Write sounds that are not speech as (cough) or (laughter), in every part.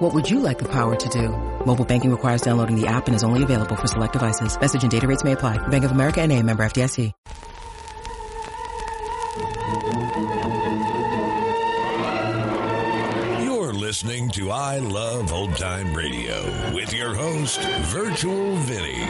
What would you like the power to do? Mobile banking requires downloading the app and is only available for select devices. Message and data rates may apply. Bank of America and a member FDIC. You're listening to I Love Old Time Radio with your host, Virtual Vinny.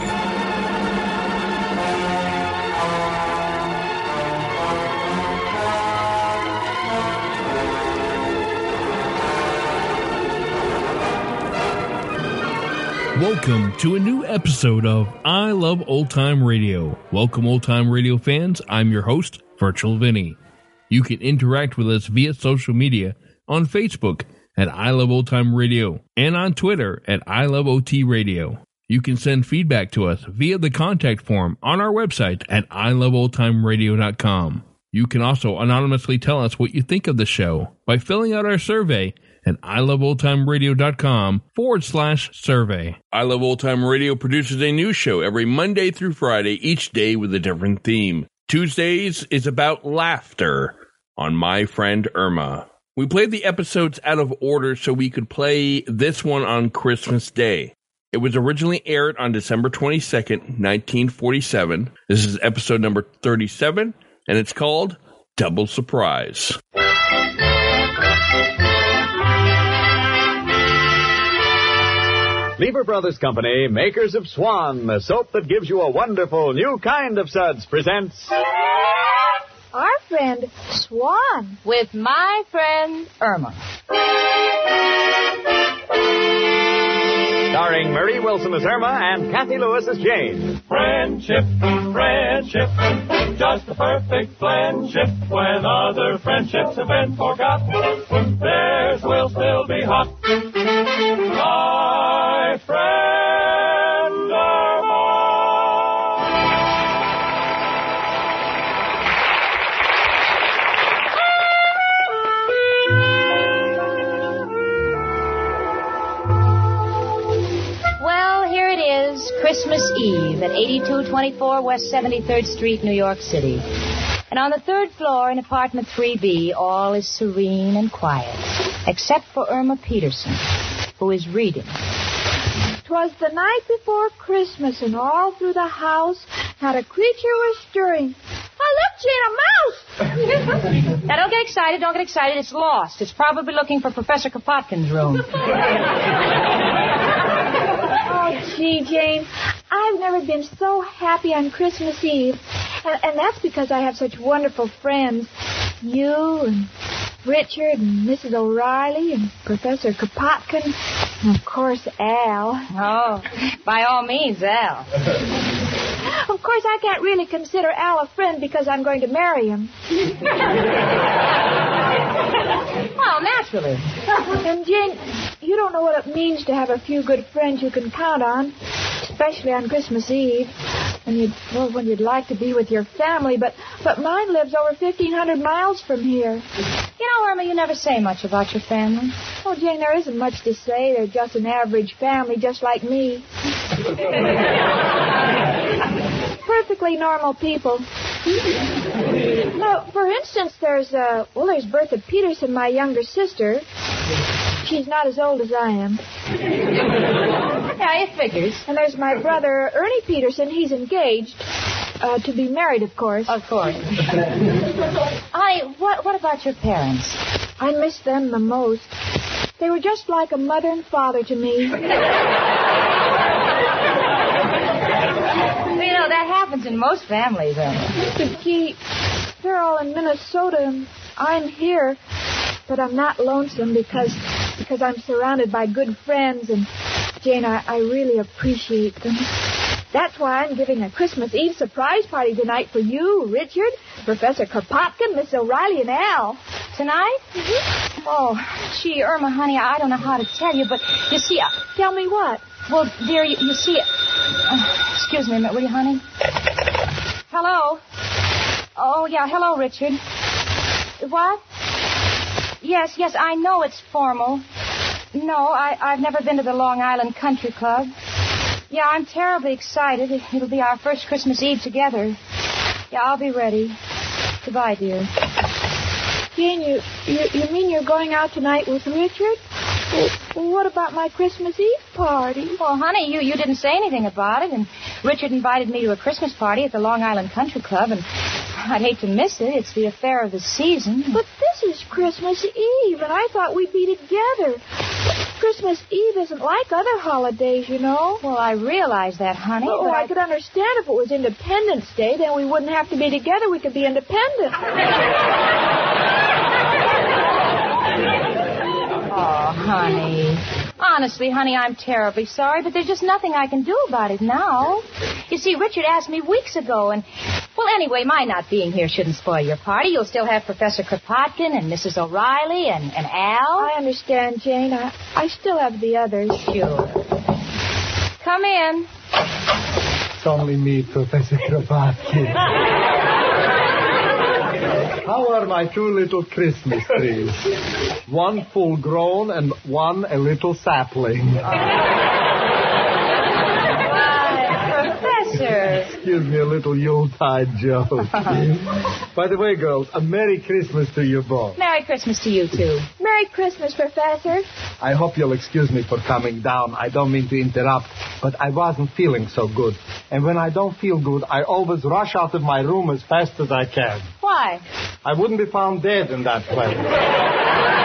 Welcome to a new episode of I Love Old Time Radio. Welcome, old time radio fans. I'm your host, Virtual Vinny. You can interact with us via social media on Facebook at I Love Old Time Radio and on Twitter at I Love OT Radio. You can send feedback to us via the contact form on our website at iloveoldtimeradio.com. You can also anonymously tell us what you think of the show by filling out our survey at iloveoldtimeradio.com forward slash survey. I Love Old Time Radio produces a new show every Monday through Friday, each day with a different theme. Tuesdays is about laughter on My Friend Irma. We played the episodes out of order so we could play this one on Christmas Day. It was originally aired on December 22nd, 1947. This is episode number 37, and it's called Double Surprise. Lever Brothers Company, makers of Swan, the soap that gives you a wonderful new kind of suds, presents. Our friend Swan. with my friend Irma. Starring Marie Wilson as Irma and Kathy Lewis as Jane. Friendship, friendship, just the perfect friendship. When other friendships have been forgot, theirs will still be hot. Eve at 8224 West 73rd Street, New York City. And on the third floor in apartment 3B, all is serene and quiet, except for Irma Peterson, who is reading. Twas the night before Christmas, and all through the house not a creature was stirring. Oh, look, Jane, a mouse! (laughs) Now, don't get excited, don't get excited. It's lost. It's probably looking for Professor Kropotkin's room. (laughs) oh, gee, Jane, I've never been so happy on Christmas Eve. And, and that's because I have such wonderful friends. You and Richard and Mrs. O'Reilly and Professor Kropotkin. And, of course, Al. Oh, by all means, Al. Of course, I can't really consider Al a friend because I'm going to marry him. (laughs) Well, naturally. And Jane, you don't know what it means to have a few good friends you can count on, especially on Christmas Eve, when you'd well, when you'd like to be with your family. But but mine lives over fifteen hundred miles from here. You know, Irma, you never say much about your family. Oh, Jane, there isn't much to say. They're just an average family, just like me. (laughs) Perfectly normal people. Now, for instance, there's uh, well, there's Bertha Peterson, my younger sister. She's not as old as I am. (laughs) Yeah, it figures. And there's my brother Ernie Peterson. He's engaged uh, to be married, of course. Of course. (laughs) Honey, what, what about your parents? I miss them the most. They were just like a mother and father to me. Well, (laughs) you know, that happens in most families, Irma. But gee, they're all in Minnesota and I'm here. But I'm not lonesome because because I'm surrounded by good friends and Jane, I, I really appreciate them. That's why I'm giving a Christmas Eve surprise party tonight for you, Richard, Professor Kropotkin, Miss O'Reilly, and Al. Tonight? Oh, gee, Irma, honey, I don't know how to tell you, but you see, I, Tell me what? well, dear, you, you see, uh, excuse me a minute, will you, honey? Hello? Oh, yeah. Hello, Richard. What? Yes, yes, I know it's formal. No, I, I've never been to the Long Island Country Club. Yeah, I'm terribly excited. It- It'll be our first Christmas Eve together. Yeah, I'll be ready. Goodbye, dear. Jane, you, you, you mean you're going out tonight with Richard? Well, what about my Christmas Eve party? Well, honey, you, you didn't say anything about it, and Richard invited me to a Christmas party at the Long Island Country Club, and I'd hate to miss it. It's the affair of the season. But this is Christmas Eve, and I thought we'd be together. Christmas Eve isn't like other holidays, you know. Well, I realize that, honey. Oh, but I could understand if it was Independence Day, then we wouldn't have to be together. We could be independent. (laughs) Oh, honey. Honestly, honey, I'm terribly sorry, but there's just nothing I can do about it now. You see, Richard asked me weeks ago, and, well, anyway, my not being here shouldn't spoil your party. You'll still have Professor Kropotkin and Mrs. O'Reilly and, and Al. I understand, Jane. I, I still have the others. Sure. Come in. It's only me, Professor Kropotkin. (laughs) How are my two little Christmas trees? One full grown and one a little sapling. Professor. Excuse me a little Yuletide joke. (laughs) By the way, girls, a Merry Christmas to you both. Merry Christmas to you, too. Merry Christmas, Professor. I hope you'll excuse me for coming down. I don't mean to interrupt, but I wasn't feeling so good. And when I don't feel good, I always rush out of my room as fast as I can. Why? I wouldn't be found dead in that place.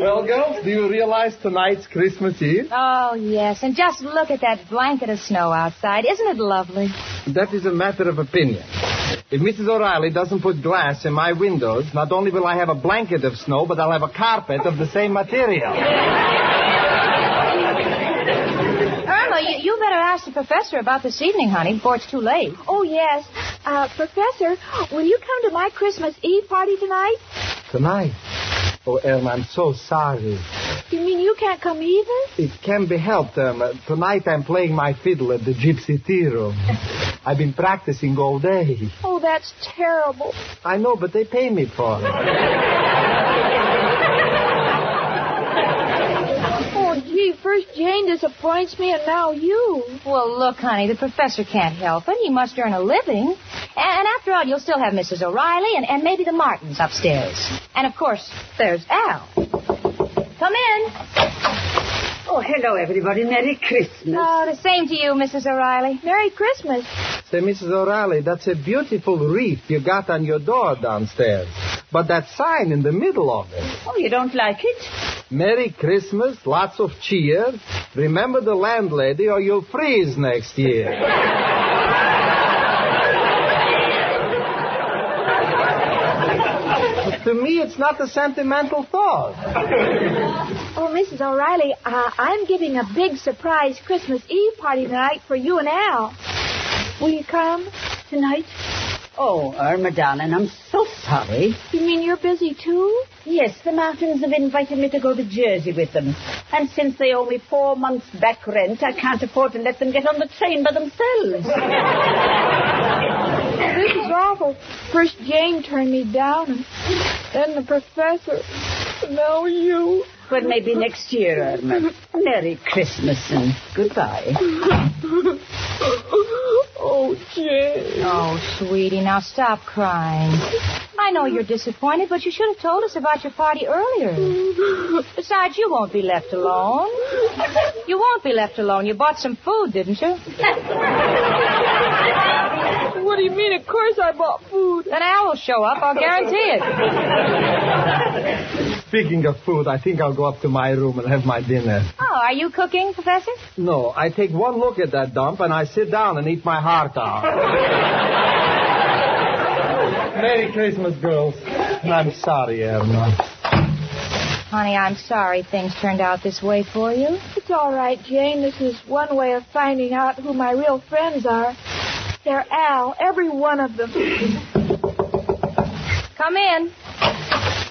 Well, girls, do you realize tonight's Christmas Eve? Oh, yes. And just look at that blanket of snow outside. Isn't it lovely? That is a matter of opinion. If Mrs. O'Reilly doesn't put glass in my windows, not only will I have a blanket of snow, but I'll have a carpet of the same material. Irma, you, you better ask the professor about this evening, honey, before it's too late. Oh, yes. Uh, Professor, will you come to my Christmas Eve party tonight? Tonight? Oh, Elma, I'm so sorry. You mean you can't come either? It can be helped. Um, uh, tonight I'm playing my fiddle at the Gypsy Tea Room. I've been practicing all day. Oh, that's terrible. I know, but they pay me for it. Oh, gee, first Jane disappoints me and now you. Well, look, honey, the professor can't help it. He must earn a living. And, after all, you'll still have Mrs. O'Reilly and, and maybe the Martins upstairs. And, of course, there's Al. Come in. Oh, hello, everybody. Merry Christmas. Oh, the same to you, Mrs. O'Reilly. Merry Christmas. Say, Mrs. O'Reilly, that's a beautiful wreath you got on your door downstairs. But that sign in the middle of it. Oh, you don't like it? Merry Christmas, lots of cheer. Remember the landlady or you'll freeze next year. (laughs) to me, it's not a sentimental thought. Oh, Mrs. O'Reilly, uh, I'm giving a big surprise Christmas Eve party tonight for you and Al. Will you come tonight? Oh, Irma, darling, I'm so sorry. You mean you're busy too? Yes, the Martins have invited me to go to Jersey with them. And since they owe me four months back rent, I can't afford to let them get on the train by themselves. (laughs) This is awful. First Jane turned me down, and then the professor. Now you. Well, maybe next year, Irma. (laughs) Merry Christmas and goodbye. Oh, Jane. Oh, sweetie, now stop crying. I know you're disappointed, but you should have told us about your party earlier. Besides, you won't be left alone. You won't be left alone. You bought some food, didn't you? What do you mean? Of course I bought food. Then Al will show up, I'll guarantee it. Speaking of food, I think I'll go up to my room and have my dinner. Oh, are you cooking, Professor? No, I take one look at that dump and I sit down and eat my heart out. (laughs) Merry Christmas, girls. And I'm sorry, Irma. Honey, I'm sorry things turned out this way for you. It's all right, Jane. This is one way of finding out who my real friends are. They're Al, every one of them. Come in.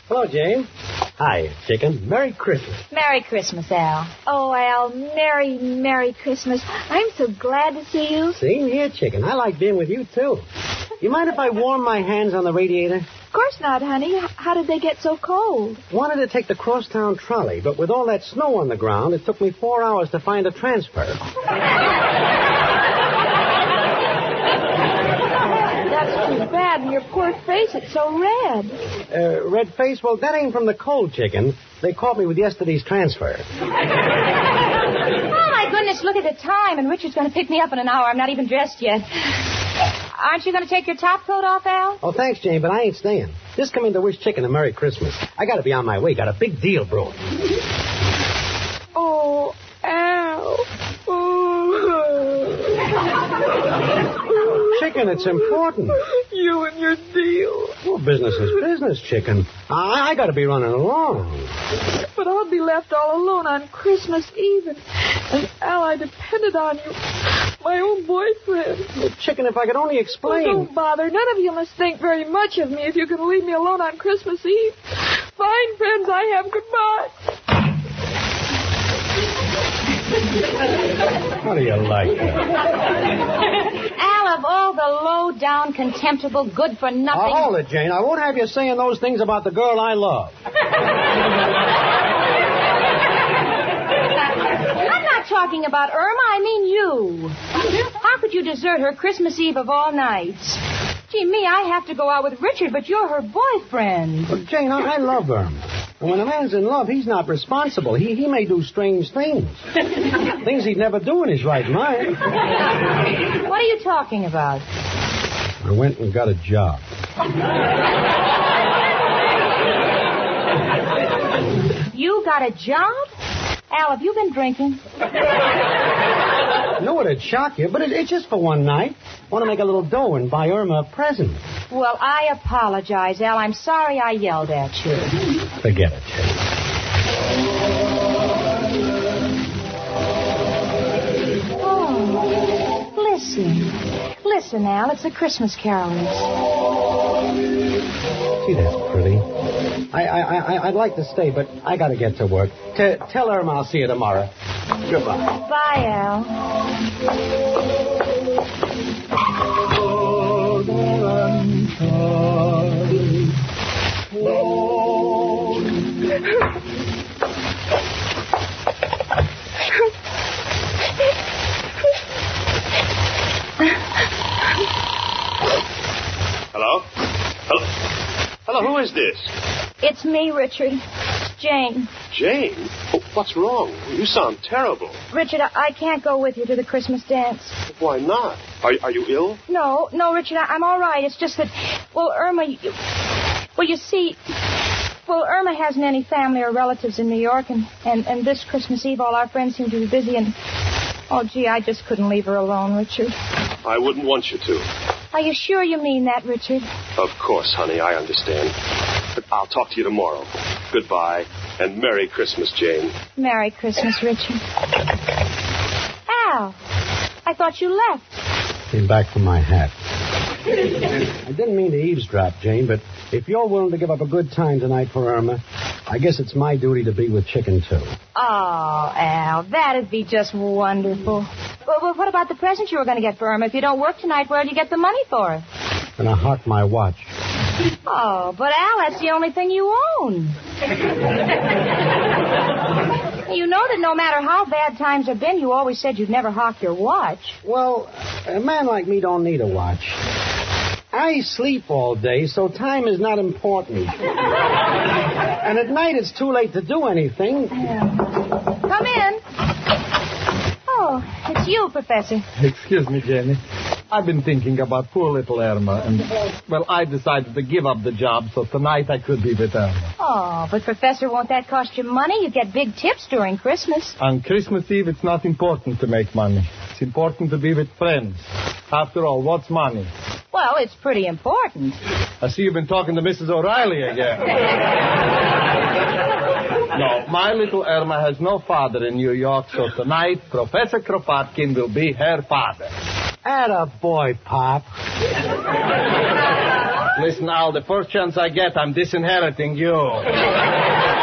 Hello, Jane. Hi, chicken. Merry Christmas. Merry Christmas, Al. Oh, Al, Merry, Merry Christmas. I'm so glad to see you. Same here, chicken. I like being with you, too. You mind if I warm my hands on the radiator? Of course not, honey. How did they get so cold? Wanted to take the crosstown trolley, but with all that snow on the ground, it took me four hours to find a transfer. (laughs) That's too bad. And your poor face, it's so red. Uh, red face? Well, that ain't from the cold, chicken. They caught me with yesterday's transfer. Oh, my goodness, look at the time. And Richard's going to pick me up in an hour. I'm not even dressed yet. Aren't you going to take your top coat off, Al? Oh, thanks, Jane, but I ain't staying. Just come in to wish chicken a Merry Christmas. I gotta be on my way. Got a big deal brewing. Oh, Al. Chicken, it's important. You and your deal. Well, business is business, chicken. I, I gotta be running along. But I'll be left all alone on Christmas Eve. And, Al, I depended on you. My own boyfriend. Well, chicken, if I could only Oh, explain. don't bother. None of you must think very much of me if you can leave me alone on Christmas Eve. Fine friends I have. Goodbye. How do you like that? Al, of all the low down, contemptible, good for oh, nothing. Now, hold it, Jane. I won't have you saying those things about the girl I love. I'm not talking about Irma. I mean you. How could you desert her Christmas Eve of all nights? Gee, me, I have to go out with Richard, but you're her boyfriend. Well, Jane, I, I love her. And when a man's in love, he's not responsible. He, he may do strange things. (laughs) things he'd never do in his right mind. What are you talking about? I went and got a job. You got a job? Al, have you been drinking? I know it'd shock you, but it, it's just for one night. Want to make a little dough and buy Irma a present. Well, I apologize, Al. I'm sorry I yelled at you. Forget it, Oh, listen. Listen, Al. It's the Christmas carolers. See, that's pretty. I, I, I, I'd like to stay, but I got to get to work. T- tell Irma I'll see you tomorrow. Goodbye. Bye, Al. Me, Richard. It's Jane. Jane? Oh, what's wrong? You sound terrible. Richard, I, I can't go with you to the Christmas dance. Why not? Are, are you ill? No, no, Richard, I, I'm all right. It's just that, well, Irma, you, well, you see, well, Irma hasn't any family or relatives in New York, and, and, and this Christmas Eve, all our friends seem to be busy, and, oh, gee, I just couldn't leave her alone, Richard. I wouldn't want you to. Are you sure you mean that, Richard? Of course, honey, I understand. But I'll talk to you tomorrow. Goodbye, and Merry Christmas, Jane. Merry Christmas, Richard. Al, I thought you left. Came back for my hat. I didn't mean to eavesdrop, Jane, but if you're willing to give up a good time tonight for Irma, I guess it's my duty to be with Chicken, too. Oh, Al, that'd be just wonderful. Well, well, what about the present you were going to get for Irma? If you don't work tonight, where'll you get the money for it? And I hawk my watch. Oh, but Al, that's the only thing you own. you know that no matter how bad times have been, you always said you'd never hawk your watch. Well, a man like me don't need a watch. I sleep all day, so time is not important. and at night it's too late to do anything. Come in. Oh, it's you, Professor. Excuse me, Jenny. I've been thinking about poor little Irma, and, well, I decided to give up the job so tonight I could be with Irma. Oh, but Professor, won't that cost you money? You get big tips during Christmas. On Christmas Eve, it's not important to make money. It's important to be with friends. After all, what's money? Well, it's pretty important. I see you've been talking to Mrs. O'Reilly again. (laughs) no, my little Irma has no father in New York, so tonight Professor Kropotkin will be her father. Atta boy, Pop. Listen, Al, the first chance I get, I'm disinheriting you.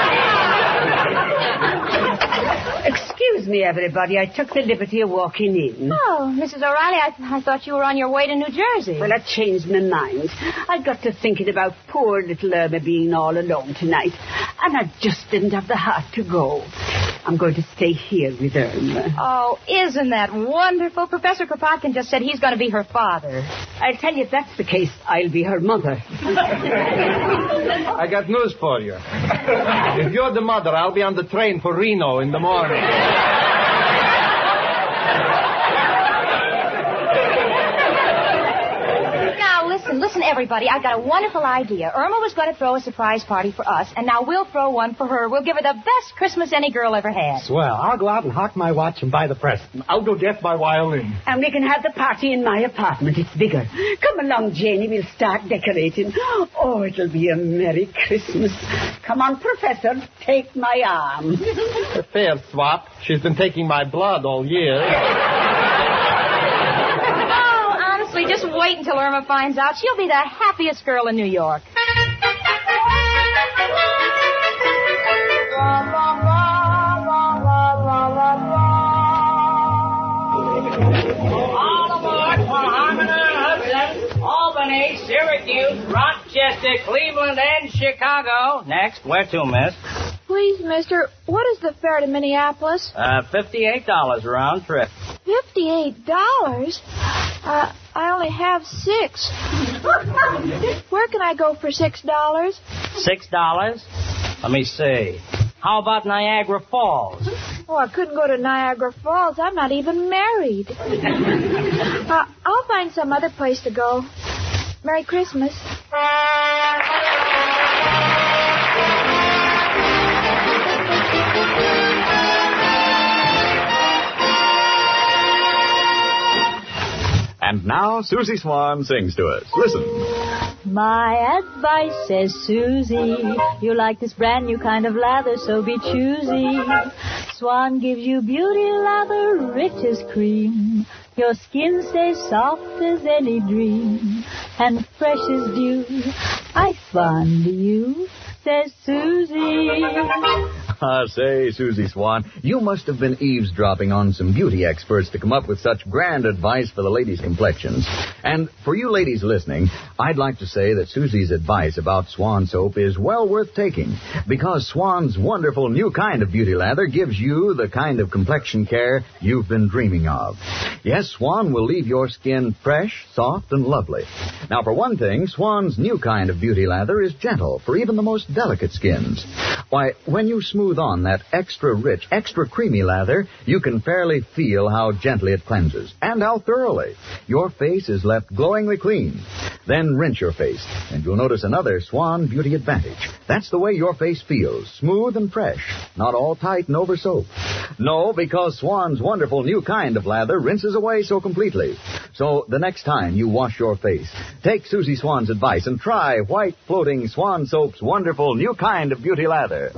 Excuse me, everybody. I took the liberty of walking in. Oh, Mrs. O'Reilly, I, I thought you were on your way to New Jersey. Well, I changed my mind. I got to thinking about poor little Irma being all alone tonight, and I just didn't have the heart to go. I'm going to stay here with Irma. Oh, isn't that wonderful? Professor Kropotkin just said he's going to be her father. I'll tell you, if that's the case, I'll be her mother. (laughs) I got news for you. If you're the mother, I'll be on the train for Reno in the morning. Now, listen, listen, everybody. I've got a wonderful idea. Irma was going to throw a surprise party for us, and now we'll throw one for her. We'll give her the best Christmas any girl ever had. Swell. I'll go out and hawk my watch and buy the present. I'll go get my violin. And we can have the party in my apartment. It's bigger. Come along, Janie. We'll start decorating. Oh, it'll be a Merry Christmas. Come on, Professor. Take my arm. A (laughs) fair swap. She's been taking my blood all year. Just wait until Irma finds out. She'll be the happiest girl in New York. All aboard for Harmon Albany, Syracuse, Rochester, Cleveland, and Chicago. Next, where to, miss? Please, mister, what is the fare to Minneapolis? Uh, $58 round trip. Fifty-eight dollars? Uh, I only have six. (laughs) Where can I go for six dollars? Six dollars? Let me see. How about Niagara Falls? Oh, I couldn't go to Niagara Falls. I'm not even married. (laughs) uh, I'll find some other place to go. Merry Christmas. And now Susie Swan sings to us. Listen. My advice, says Susie, you like this brand new kind of lather, so be choosy. Swan gives you beauty lather, rich as cream. Your skin stays soft as any dream, and fresh as dew. I fond you, says Susie. (laughs) Ah, say, Susie Swan, you must have been eavesdropping on some beauty experts to come up with such grand advice for the ladies' complexions. And for you ladies listening, I'd like to say that Susie's advice about Swan soap is well worth taking because Swan's wonderful new kind of beauty lather gives you the kind of complexion care you've been dreaming of. Yes, Swan will leave your skin fresh, soft, and lovely. Now, for one thing, Swan's new kind of beauty lather is gentle for even the most delicate skins. Why, when you smooth on that extra rich, extra creamy lather, you can fairly feel how gently it cleanses and how thoroughly. Your face is left glowingly clean. Then rinse your face, and you'll notice another Swan Beauty advantage. That's the way your face feels, smooth and fresh, not all tight and over soap. No, because Swan's wonderful new kind of lather rinses away so completely. So the next time you wash your face, take Susie Swan's advice and try white floating Swan Soap's wonderful new kind of beauty lather.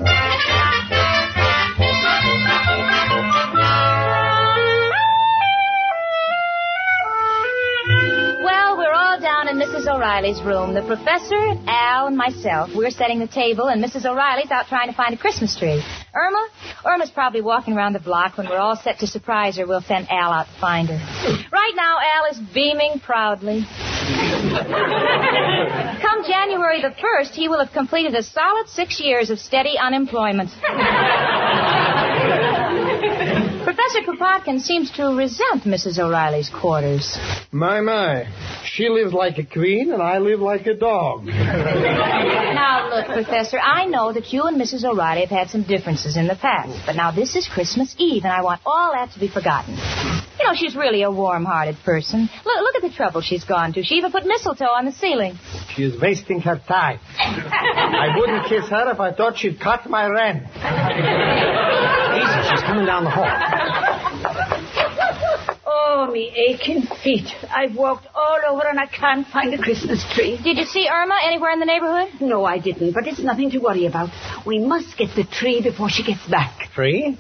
Mrs. O'Reilly's room. The professor, Al, and myself. We're setting the table, and Mrs. O'Reilly's out trying to find a Christmas tree. Irma? Irma's probably walking around the block. When we're all set to surprise her, we'll send Al out to find her. Right now, Al is beaming proudly. (laughs) Come January the 1st, he will have completed a solid six years of steady unemployment. Professor Kropotkin seems to resent Mrs. O'Reilly's quarters. My, my. She lives like a queen, and I live like a dog. Now, look, Professor, I know that you and Mrs. O'Reilly have had some differences in the past, but now this is Christmas Eve, and I want all that to be forgotten. You know, she's really a warm-hearted person. Look, look at the trouble she's gone to. She even put mistletoe on the ceiling. She is wasting her time. I wouldn't kiss her if I thought she'd cut my rent. (laughs) Easy, she's coming down the hall. Oh, me aching feet. I've walked all over and I can't find a Christmas tree. Did you see Irma anywhere in the neighborhood? No, I didn't, but it's nothing to worry about. We must get the tree before she gets back. Tree?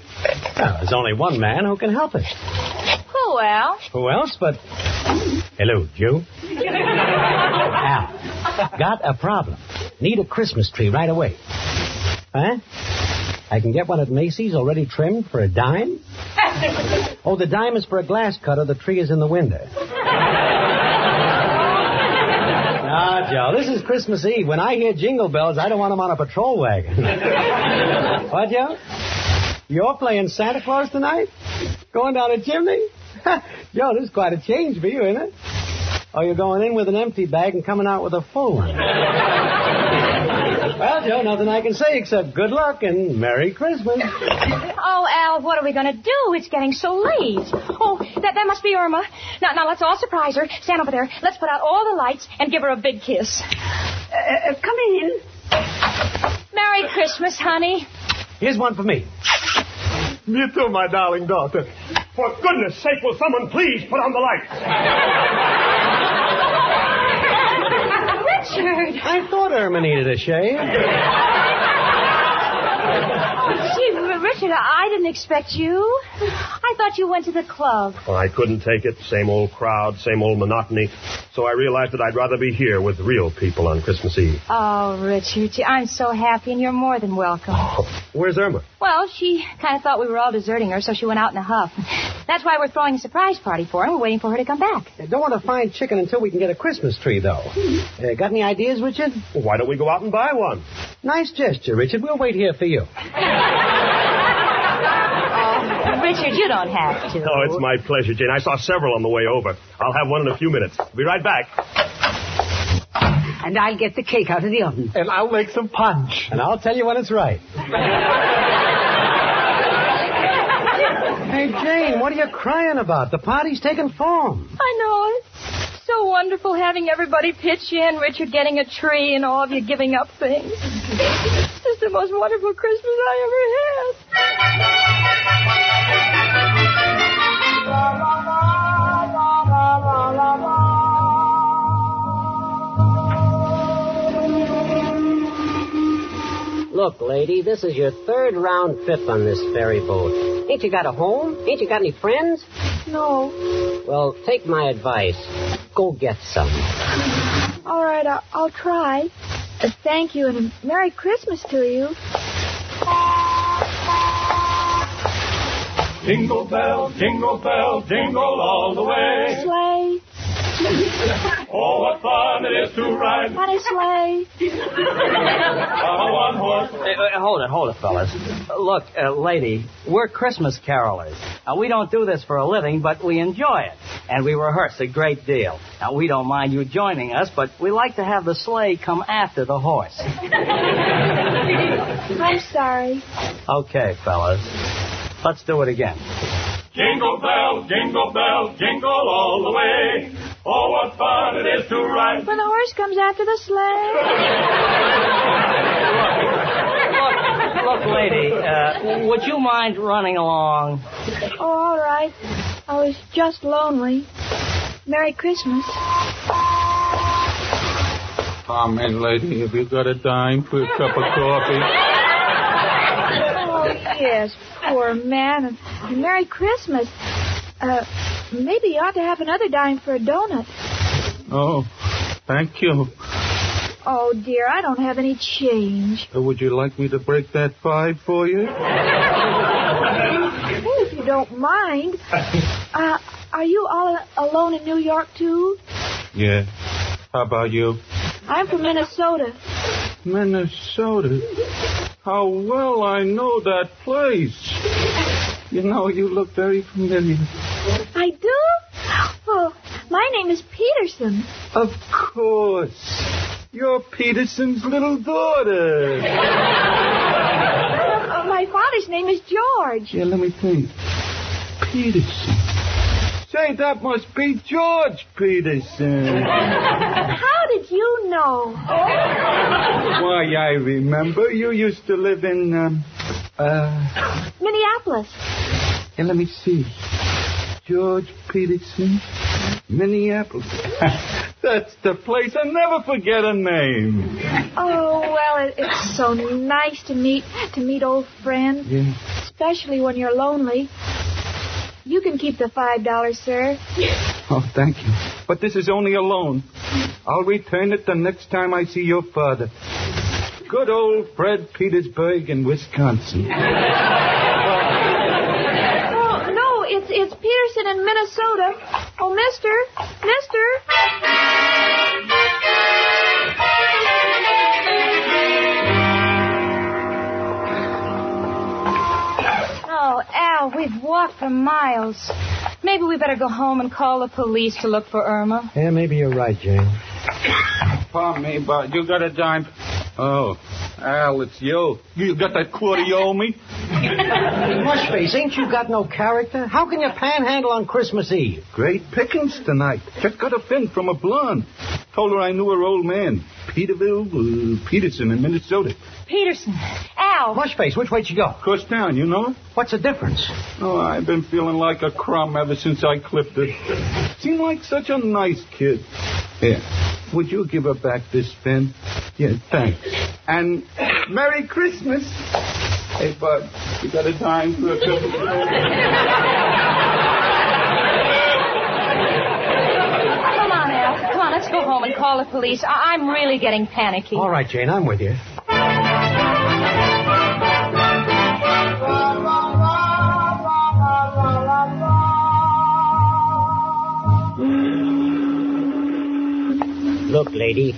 Well, there's only one man who can help us. Who, else? Who else but... Hello, Joe. Al, got a problem. Need a Christmas tree right away. Huh? I can get one at Macy's already trimmed for a dime? Oh, the dime is for a glass cutter. The tree is in the window. Ah, Joe, this is Christmas Eve. When I hear jingle bells, I don't want them on a patrol wagon. what, Joe? You're playing Santa Claus tonight? Going down a chimney? Joe, this is quite a change for you, isn't it? Oh, you're going in with an empty bag and coming out with a full one. Well, Joe, nothing I can say except good luck and Merry Christmas. Oh, Al, what are we going to do? It's getting so late. Oh, that, that must be Irma. Now, now, let's all surprise her. Stand over there. Let's put out all the lights and give her a big kiss. Uh, come in. Merry Christmas, honey. Here's one for me. Me too, my darling daughter. For goodness sake, will someone please put on the lights? (laughs) Richard! I thought Irma needed a shave. (laughs) Gee, Richard, I didn't expect you. I thought you went to the club. Well, I couldn't take it. Same old crowd, same old monotony. So I realized that I'd rather be here with real people on Christmas Eve. Oh, Richard, I'm so happy, and you're more than welcome. Where's Irma? Well, she kind of thought we were all deserting her, so she went out in a huff. That's why we're throwing a surprise party for her. We're waiting for her to come back. I don't want to find chicken until we can get a Christmas tree, though. Uh, got any ideas, Richard? Well, why don't we go out and buy one? Nice gesture, Richard. We'll wait here for you. (laughs) (laughs) Richard, you don't have to. Oh, it's my pleasure, Jane. I saw several on the way over. I'll have one in a few minutes. Be right back. And I'll get the cake out of the oven. And I'll make some punch. And I'll tell you when it's right. (laughs) hey, Jane, what are you crying about? The party's taking form. I know. It's so wonderful having everybody pitch in, Richard getting a tree, and all of you giving up things. It's the most wonderful Christmas I ever had. Look, lady, this is your third round trip on this ferry boat. Ain't you got a home? Ain't you got any friends? No. Well, take my advice. Go get some. All right, I'll, I'll try. Uh, thank you, and a Merry Christmas to you. Jingle bell, jingle bell, jingle all the way. Sleigh, (laughs) Oh, what fun it is to ride on a sleigh. on a one horse. Uh, hold it, hold it, fellas. Uh, Look, uh, lady, we're Christmas carolers. Now, we don't do this for a living, but we enjoy it. And we rehearse a great deal. Now, we don't mind you joining us, but we like to have the sleigh come after the horse. (laughs) I'm sorry. Okay, fellas. Let's do it again. Jingle bell, jingle bell, jingle all the way. Oh, what fun it is to ride. When the horse comes after the sleigh. (laughs) Look, look, lady, uh, would you mind running along? Oh, all right. I was just lonely. Merry Christmas. Come in, lady. Have you got a dime for a cup of coffee? Oh, yes, poor man. And, Merry Christmas. Uh, maybe you ought to have another dime for a donut. Oh, thank you. Oh, dear, I don't have any change. Uh, Would you like me to break that five for you? Oh, if you don't mind. (laughs) Uh, are you all alone in New York, too? Yeah. How about you? I'm from Minnesota. Minnesota. How well I know that place. You know, you look very familiar. I do? Oh, my name is Peterson. Of course. You're Peterson's little daughter. (laughs) Uh, my father's name is George. Yeah, let me think. Peterson. Say, that must be George Peterson. (laughs) How did you know? Why, I remember. You used to live in, um, uh, Minneapolis. and let me see. George Peterson, Minneapolis. (laughs) That's the place. I never forget a name. Oh well, it, it's so nice to meet to meet old friends, Yeah. especially when you're lonely. You can keep the five dollars, sir. (laughs) Oh, thank you. But this is only a loan. I'll return it the next time I see your father. Good old Fred Petersburg in Wisconsin. (laughs) Oh no, it's it's Peterson in Minnesota. Oh, mister, Mister, Oh, we've walked for miles. Maybe we better go home and call the police to look for Irma. Yeah, maybe you're right, Jane. Pardon me, but you got a dime. Oh, Al, it's you. You got that quarter you owe me? Mushface, ain't you got no character? How can you panhandle on Christmas Eve? Great pickings tonight. Just got a fin from a blonde. Told her I knew her old man, Peterville uh, Peterson in Minnesota. Peterson. Al. Mushface, which way'd you go? Across town, you know? What's the difference? Oh, I've been feeling like a crumb ever since I clipped it. Seemed like such a nice kid. Here, would you give her back this pen? Yeah, thanks. And (coughs) Merry Christmas. Hey, bud, you got a dime for a cup (laughs) of Come on, Al. Come on, let's go home and call the police. I- I'm really getting panicky. All right, Jane, I'm with you. Look, lady,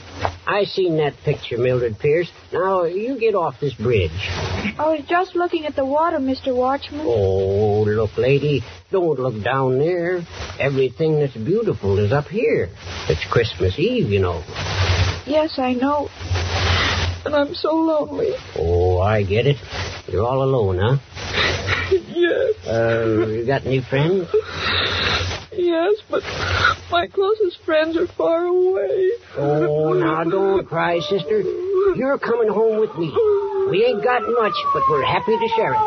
I seen that picture, Mildred Pierce. Now, you get off this bridge. I was just looking at the water, Mr. Watchman. Oh, look, lady, don't look down there. Everything that's beautiful is up here. It's Christmas Eve, you know. Yes, I know. And I'm so lonely. Oh, I get it. You're all alone, huh? (laughs) Yes. Uh, you got any friends? Yes, but my closest friends are far away. Oh, now don't cry, sister. You're coming home with me. We ain't got much, but we're happy to share it.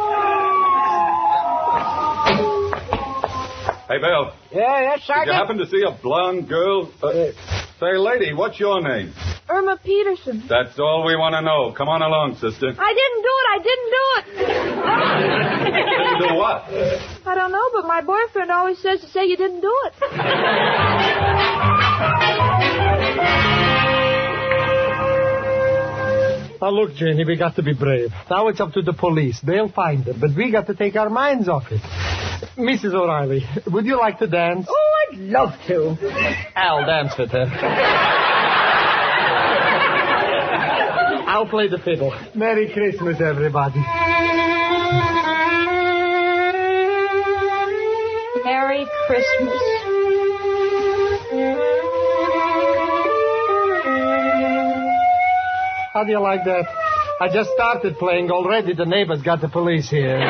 Hey, Bill. Yeah, yes, Sergeant? Did you happen to see a blonde girl? Uh, say, lady, what's your name? Irma Peterson. That's all we want to know. Come on along, sister. I didn't do it. I didn't do it. Didn't do what? I don't know, but my boyfriend always says to say you didn't do it. Now look, Janie, we got to be brave. Now it's up to the police. They'll find it, but we got to take our minds off it. Mrs. O'Reilly, would you like to dance? Oh, I'd love to. I'll dance with her. I'll play the fiddle. Merry Christmas, everybody. Merry Christmas. How do you like that? I just started playing already. The neighbors got the police here. No,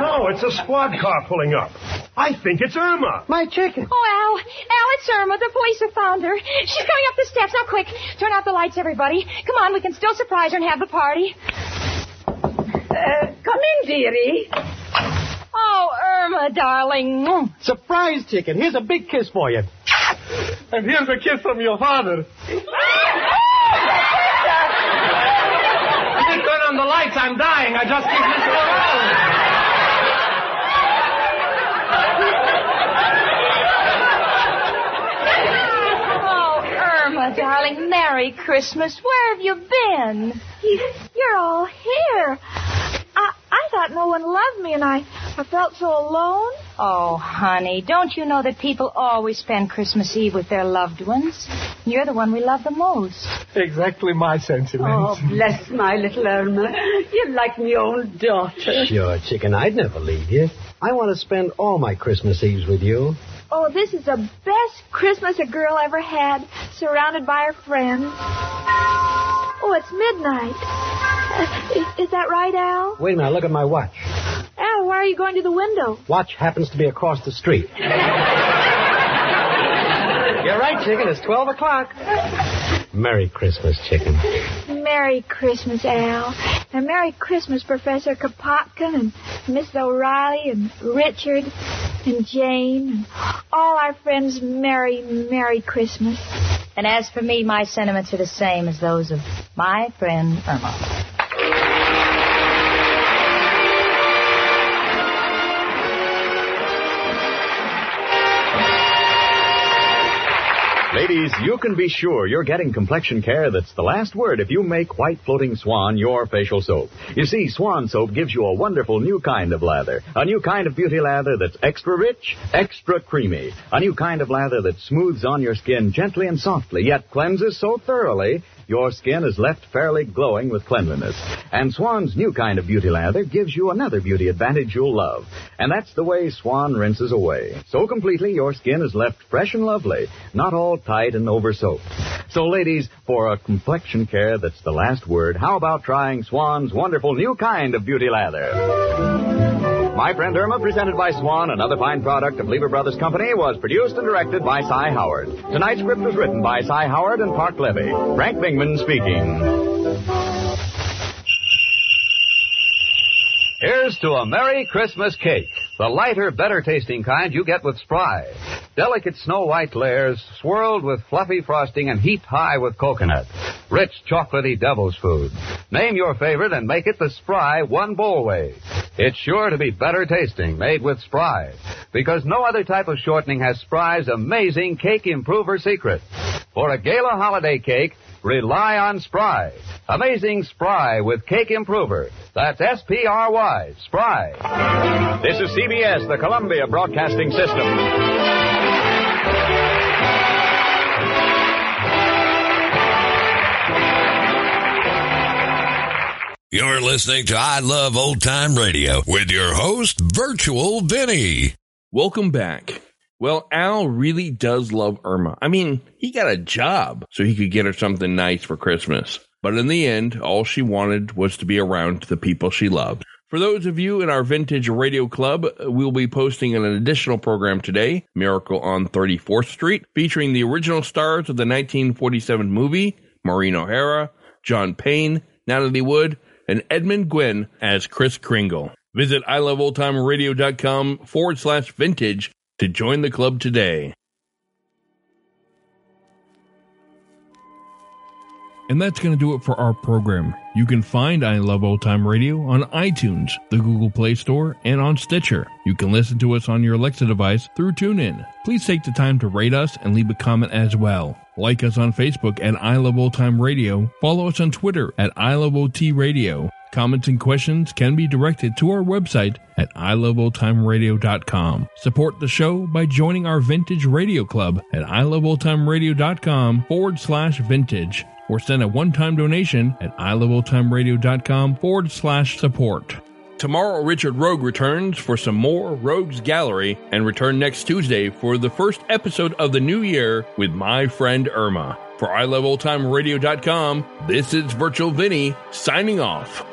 no it's a squad car pulling up. I think it's Irma. My chicken. Oh, Al. Al, it's Irma. The police have found her. She's going up the steps. Now, quick. Turn out the lights, everybody. Come on, we can still surprise her and have the party. Uh, come in, dearie. Oh, Irma, darling. Mm. Surprise, chicken. Here's a big kiss for you. And here's a kiss from your father. (laughs) You turn on the lights. I'm dying. I just kissed Mr. O'Reilly. Oh, Irma, darling. Merry Christmas. Where have you been? You're all here. I I thought no one loved me, and I I felt so alone. Oh, honey, don't you know that people always spend Christmas Eve with their loved ones? You're the one we love the most. Exactly my sentiments. Oh, bless my little Irma. You're like my own daughter. Sure, chicken, I'd never leave you. I want to spend all my Christmas Eves with you. Oh, this is the best Christmas a girl ever had, surrounded by her friends. Oh, it's midnight. Uh, is, is that right, Al? Wait a minute, look at my watch. Al, why are you going to the window? Watch happens to be across the street. You're right, chicken. It's 12 o'clock. Merry Christmas, chicken. Merry Christmas, Al. And Merry Christmas, Professor Kropotkin and Miss O'Reilly and Richard and Jane and all our friends. Merry, Merry Christmas. And as for me, my sentiments are the same as those of my friend Irma. Ladies, you can be sure you're getting complexion care that's the last word if you make White Floating Swan your facial soap. You see, Swan soap gives you a wonderful new kind of lather. A new kind of beauty lather that's extra rich, extra creamy. A new kind of lather that smooths on your skin gently and softly, yet cleanses so thoroughly your skin is left fairly glowing with cleanliness. And Swan's new kind of beauty lather gives you another beauty advantage you'll love. And that's the way Swan rinses away. So completely, your skin is left fresh and lovely, not all tight and over soaked. So ladies, for a complexion care that's the last word, how about trying Swan's wonderful new kind of beauty lather? My Friend Irma, presented by Swan, another fine product of Lever Brothers Company, was produced and directed by Cy Howard. Tonight's script was written by Cy Howard and Parke Levy. Frank Bingman speaking. Here's to a Merry Christmas cake, the lighter, better tasting kind you get with Spry. Delicate snow white layers swirled with fluffy frosting and heaped high with coconut. Rich, chocolatey devil's food. Name your favorite and make it the Spry one bowl way. It's sure to be better tasting, made with Spry, because no other type of shortening has Spry's amazing cake improver secret. For a gala holiday cake, rely on Spry. Amazing Spry with Cake Improver. That's S-P-R-Y, Spry. This is CBS, the Columbia Broadcasting System. You're listening to I Love Old Time Radio with your host, Virtual Vinny. Welcome back. Well, Al really does love Irma. I mean, he got a job so he could get her something nice for Christmas. But in the end, all she wanted was to be around the people she loved. For those of you in our Vintage Radio Club, we'll be posting an additional program today, Miracle on 34th Street, featuring the original stars of the 1947 movie, Maureen O'Hara, John Payne, Natalie Wood, and Edmund Gwenn as Kris Kringle. Visit iloveoldtimeradio.com forward slash vintage to join the club today. And that's going to do it for our program. You can find I Love Old Time Radio on iTunes, the Google Play Store, and on Stitcher. You can listen to us on your Alexa device through TuneIn. Please take the time to rate us and leave a comment as well. Like us on Facebook at I Love Old Time Radio. Follow us on Twitter at I Love OT Radio. Comments and questions can be directed to our website at iloveoldtimeradio.com. Support the show by joining our Vintage Radio Club at iloveoldtimeradio.com forward slash vintage or send a one-time donation at iloveoldtimeradio.com forward slash support. Tomorrow, Richard Rogue returns for some more Rogue's Gallery and return next Tuesday for the first episode of the new year with my friend Irma. For iloveoldtimeradio.com, this is Virtual Vinny signing off.